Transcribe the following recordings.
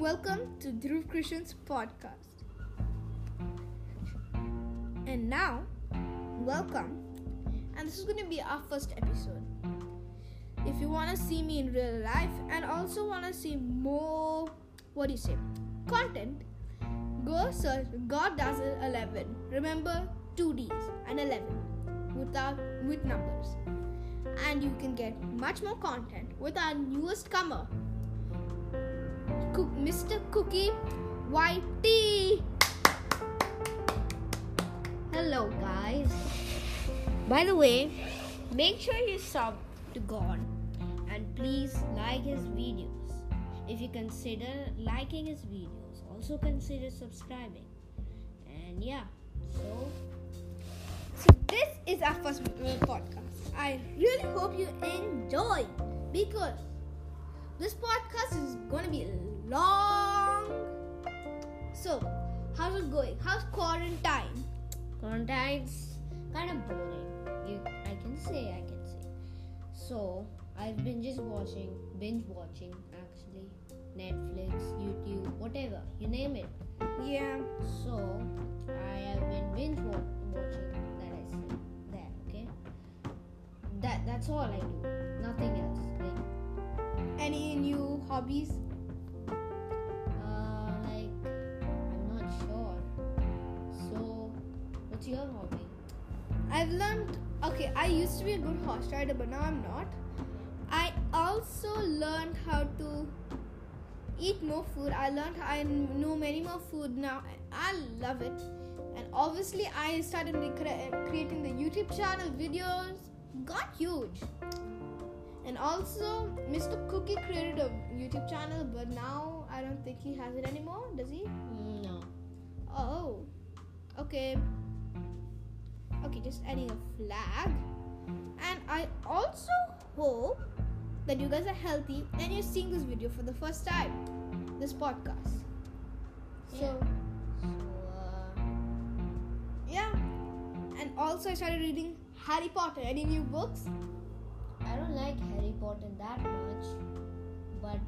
welcome to Dhruv Christian's podcast. And now, welcome, and this is going to be our first episode. If you want to see me in real life and also want to see more, what do you say, content, go search God Does It 11. Remember, two D's and 11 without with numbers. And you can get much more content with our newest comer, Mr. Cookie YT. Hello, guys. By the way, make sure you sub to God and please like his videos. If you consider liking his videos, also consider subscribing. And yeah, so So this is our first podcast. I really hope you enjoy because this podcast is going to be long. So, how's it going? How's quarantine? quarantine's kind of boring. You, I can say, I can say. So I've been just watching, binge watching actually, Netflix, YouTube, whatever you name it. Yeah. So I have been binge wa- watching that I said there. Okay. That that's all I do. Nothing else. Like Any new hobbies? What's your hobby? I've learned. Okay, I used to be a good horse rider, but now I'm not. I also learned how to eat more food. I learned I know many more food now. and I love it. And obviously, I started eh, creating the YouTube channel videos. Got huge. And also, Mr. Cookie created a YouTube channel, but now I don't think he has it anymore. Does he? No. Oh, okay. Just adding a flag. And I also hope that you guys are healthy and you're seeing this video for the first time. This podcast. So, So uh, yeah. And also, I started reading Harry Potter. Any new books? I don't like Harry Potter that much, but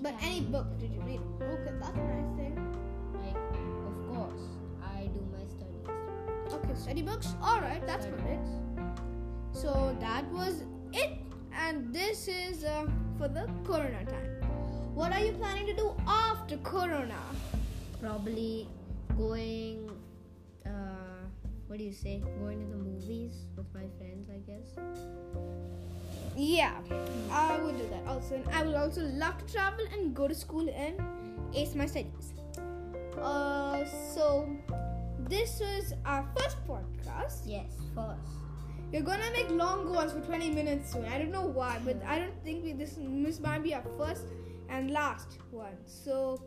But any book did you read? Okay, that's a nice thing. Like, of course, I do my studies. Okay, study books. Alright, that's Study good. So that was it, and this is uh, for the Corona time. What are you planning to do after Corona? Probably going. Uh, what do you say? Going to the movies with my friends, I guess. Yeah, I would do that also, and I would also love to travel and go to school and ace my studies. Uh, so this was our first podcast. Yes, first. We're gonna make long ones for 20 minutes soon. I don't know why, but I don't think we, this this might be our first and last one. So.